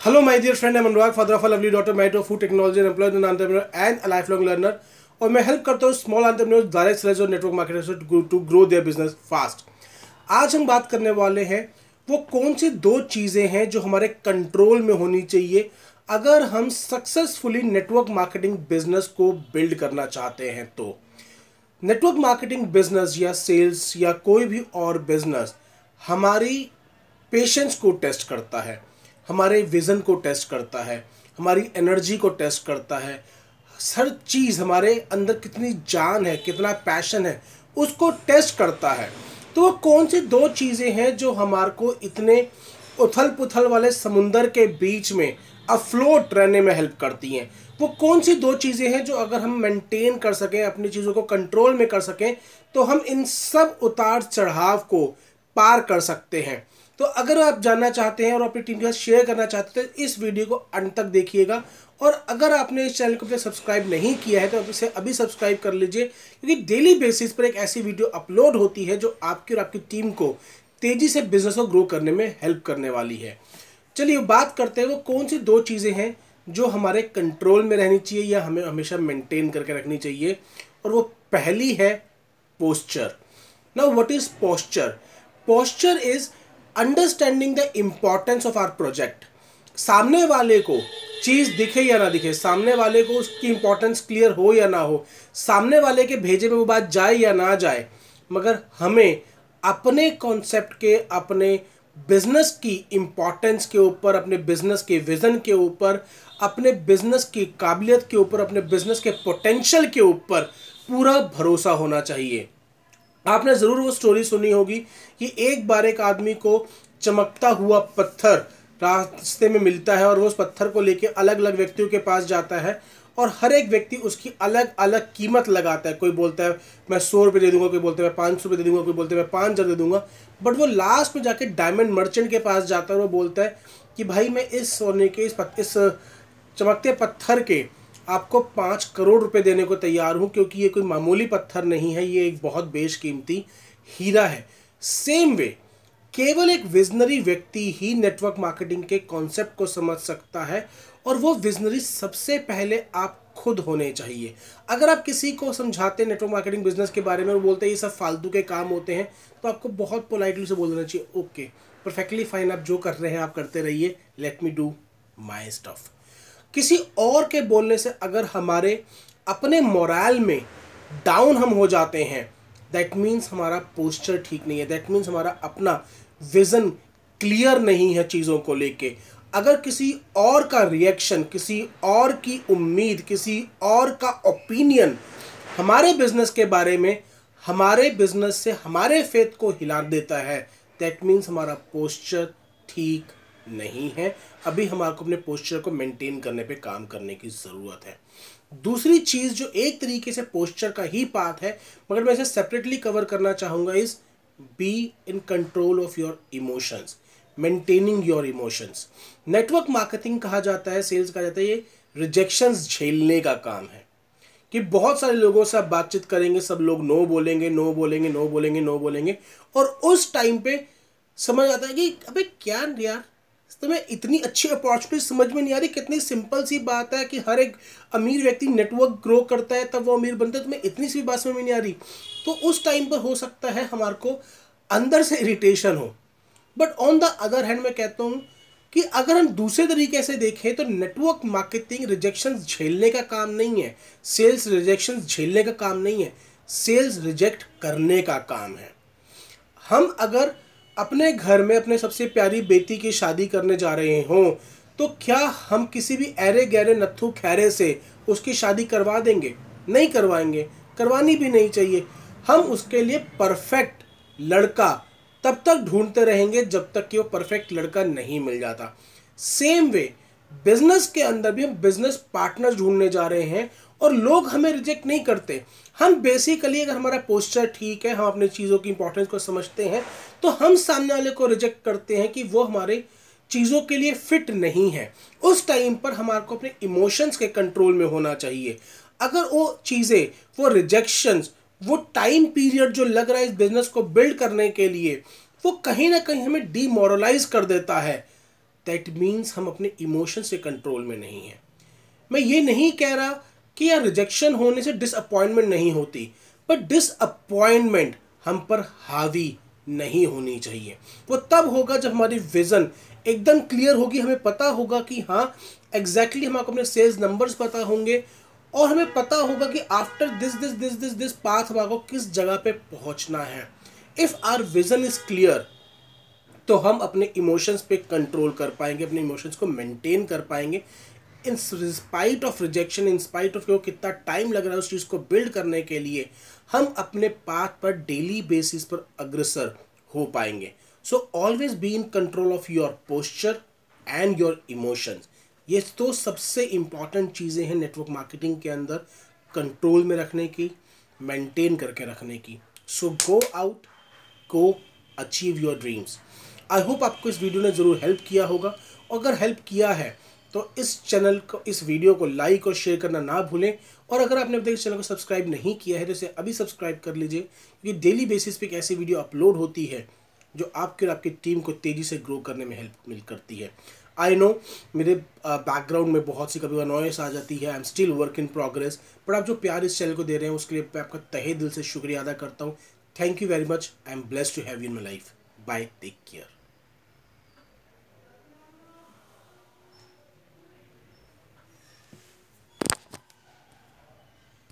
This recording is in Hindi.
Hello, my dear friend. I'm Anurag, father of a lovely daughter, married to a food technology and employed. और मैं हेल्प करता हूँ स्मॉल एंटरप्रेन्योर्स डायरेक्ट सेलर्स और network marketers to grow their business fast आज हम बात करने वाले हैं वो कौन सी दो चीज़ें हैं जो हमारे कंट्रोल में होनी चाहिए अगर हम सक्सेसफुली नेटवर्क मार्केटिंग बिज़नेस को बिल्ड करना चाहते हैं तो नेटवर्क मार्केटिंग बिज़नेस या सेल्स या कोई भी और बिज़नेस हमारी पेशेंस को टेस्ट करता है हमारे विज़न को टेस्ट करता है, हमारी एनर्जी को टेस्ट करता है। हर चीज़ हमारे अंदर कितनी जान है, कितना पैशन है, उसको टेस्ट करता है। तो वो कौन सी दो चीज़ें हैं जो हमारे को इतने उथल पुथल वाले समुंदर के बीच में अफ्लोट रहने में हेल्प करती हैं? वो कौन सी दो चीज़ें हैं जो अगर हम मेंटेन कर सकें, अपनी चीज़ों को कंट्रोल में कर सकें तो हम इन सब उतार चढ़ाव को पार कर सकते हैं। तो अगर आप जानना चाहते हैं और अपनी टीम के साथ शेयर करना चाहते हैं तो इस वीडियो को अंत तक देखिएगा। और अगर आपने इस चैनल को अपने सब्सक्राइब नहीं किया है तो आप इसे अभी सब्सक्राइब कर लीजिए, क्योंकि डेली बेसिस पर एक ऐसी वीडियो अपलोड होती है जो आपकी और आपकी टीम को तेज़ी से बिज़नेस को ग्रो करने में हेल्प करने वाली है। चलिए बात करते हैं वो कौन सी दो चीज़ें हैं जो हमारे कंट्रोल में रहनी चाहिए या हमें हमेशा मेंटेन करके रखनी चाहिए। और वो पहली है posture now what is posture posture is understanding the importance of our project सामने वाले को चीज़ दिखे या ना दिखे, सामने वाले को उसकी इम्पोर्टेंस क्लियर हो या ना हो, सामने वाले के भेजे में वो बात जाए या ना जाए, मगर हमें अपने कॉन्सेप्ट के, अपने बिज़नेस की इम्पोर्टेंस के ऊपर, अपने बिज़नेस के विज़न के ऊपर, अपने बिज़नेस की काबिलियत के ऊपर, अपने बिज़नेस के पोटेंशियल के ऊपर पूरा भरोसा होना चाहिए। आपने ज़रूर वो स्टोरी सुनी होगी कि एक बार एक आदमी को चमकता हुआ पत्थर रास्ते में मिलता है और वो उस पत्थर को लेके अलग अलग व्यक्तियों के पास जाता है और हर एक व्यक्ति उसकी अलग अलग कीमत लगाता है। कोई बोलता है मैं सौ रुपये दे दूँगा कोई बोलता है मैं पाँच सौ रुपये दे दूँगा कोई बोलता है मैं पाँच हज़ार दे दूँगा बट वो लास्ट में जाके डायमंड मर्चेंट के पास जाता है और वो बोलता है कि भाई मैं इस सोने के इस पत, इस चमकते पत्थर के आपको पाँच करोड़ रुपए देने को तैयार हूँ, क्योंकि ये कोई मामूली पत्थर नहीं है, ये एक बहुत बेशकीमती हीरा है। सेम वे केवल एक विजनरी व्यक्ति ही नेटवर्क मार्केटिंग के कॉन्सेप्ट को समझ सकता है, और वो विजनरी सबसे पहले आप खुद होने चाहिए। अगर आप किसी को समझाते नेटवर्क मार्केटिंग बिज़नेस के बारे में वो बोलते हैं, ये सब फालतू के काम होते हैं तो आपको बहुत पोलाइटली से बोल देना चाहिए ओके परफेक्टली फाइन आप जो कर रहे हैं, आप करते रहिए let me do my stuff किसी और के बोलने से अगर हमारे अपने मोरल में डाउन हम हो जाते हैं दैट मीन्स हमारा पोस्चर ठीक नहीं है दैट मीन्स हमारा अपना विज़न क्लियर नहीं है चीज़ों को लेके। अगर किसी और का रिएक्शन किसी और की उम्मीद, किसी और का ओपिनियन हमारे बिज़नेस के बारे में, हमारे बिज़नेस से हमारे फेथ को हिला देता है दैट मीन्स हमारा पोस्चर ठीक नहीं है। अभी हमारे को अपने पोस्चर को मेंटेन करने पे काम करने की ज़रूरत है। दूसरी चीज़ जो एक तरीके से पोस्चर का ही पार्ट है, मगर मैं इसे सेपरेटली कवर करना चाहूँगा is be in control of your emotions maintaining your emotions network marketing कहा जाता है सेल्स कहा जाता है, ये रिजेक्शंस झेलने का काम है। कि बहुत सारे लोगों से आप बातचीत करेंगे, सब लोग नो बोलेंगे नो बोलेंगे नो बोलेंगे नो बोलेंगे, और उस टाइम पे समझ आता है कि अबे क्या यार तो इतनी अच्छी अपॉर्चुनिटी समझ में नहीं आ रही, कितनी सिंपल सी बात है कि हर एक अमीर व्यक्ति नेटवर्क ग्रो करता है, तब वो अमीर बनता है तुम्हें इतनी सी बात समझ में नहीं आ रही। तो उस टाइम पर हो सकता है हमारे को अंदर से इरिटेशन हो। But on the other hand मैं कहता हूँ कि अगर हम दूसरे तरीके से देखें तो नेटवर्क मार्केटिंग रिजेक्शन झेलने का काम नहीं है। सेल्स रिजेक्शन झेलने का काम नहीं है। सेल्स रिजेक्ट करने का काम है। हम अगर अपने घर में अपने सबसे प्यारी बेटी की शादी करने जा रहे हों तो क्या हम किसी भी ऐरे गहरे नत्थु खैरे से उसकी शादी करवा देंगे? नहीं करवाएँगे। करवानी भी नहीं चाहिए। हम उसके लिए परफेक्ट लड़का तब तक ढूंढते रहेंगे जब तक कि वो परफेक्ट लड़का नहीं मिल जाता। सेम वे बिज़नेस के अंदर भी हम बिज़नेस पार्टनर ढूँढने जा रहे हैं और लोग हमें रिजेक्ट नहीं करते। हम बेसिकली अगर हमारा पोस्चर ठीक है, हम अपने चीज़ों की इंपॉर्टेंस को समझते हैं तो हम सामने वाले को रिजेक्ट करते हैं कि वो हमारे चीज़ों के लिए फिट नहीं है। उस टाइम पर हमारे को अपने इमोशंस के कंट्रोल में होना चाहिए। अगर वो चीज़ें, वो रिजेक्शंस वो टाइम पीरियड जो लग रहा है इस बिज़नेस को बिल्ड करने के लिए, वो कहीं ना कहीं हमें डीमोरलाइज कर देता है। दैट मीन्स हम अपने इमोशंस के कंट्रोल में नहीं हैं। मैं ये नहीं कह रहा कि यार रिजेक्शन होने से डिसअपॉइंटमेंट नहीं होती। पर डिसअपॉइंटमेंट हम पर हावी नहीं होनी चाहिए। वो तब होगा जब हमारी विज़न एकदम क्लियर होगी, हमें पता होगा कि हाँ एग्जैक्टली exactly हम आपको अपने सेल्स नंबर्स पता होंगे और हमें पता होगा कि after this this this this this path हमारे किस जगह पे पहुँचना है। If our vision is clear तो हम अपने इमोशंस पे कंट्रोल कर पाएँगे, अपने इमोशंस को मेंटेन कर पाएँगे। In spite of rejection in spite of कितना टाइम लग रहा है उस चीज़ को बिल्ड करने के लिए, हम अपने पाथ पर डेली बेसिस पर अग्रसर हो पाएँगे। So always be in control of your posture and your emotions ये तो सबसे इंपॉर्टेंट चीज़ें हैं नेटवर्क मार्केटिंग के अंदर कंट्रोल में रखने की मेंटेन करके रखने की। So go out go achieve your dreams I hope आपको इस वीडियो ने ज़रूर हेल्प किया होगा। अगर हेल्प किया है तो इस चैनल को, इस वीडियो को लाइक और शेयर करना ना भूलें। और अगर आपने अब तक इस चैनल को सब्सक्राइब नहीं किया है तो इसे अभी सब्सक्राइब कर लीजिए, क्योंकि डेली बेसिस पे एक ऐसी वीडियो अपलोड होती है, जो आपके और आपकी टीम को तेज़ी से ग्रो करने में हेल्प मिल करती है। आई नो मेरे बैकग्राउंड में बहुत सी कभी नॉइस आ जाती है I am still work in progress but आप जो प्यार इस चैनल को दे रहे हैं, उसके लिए मैं आपका तहे दिल से शुक्रिया अदा करता हूँ। Thank you very much I am bless to have in my life bye take care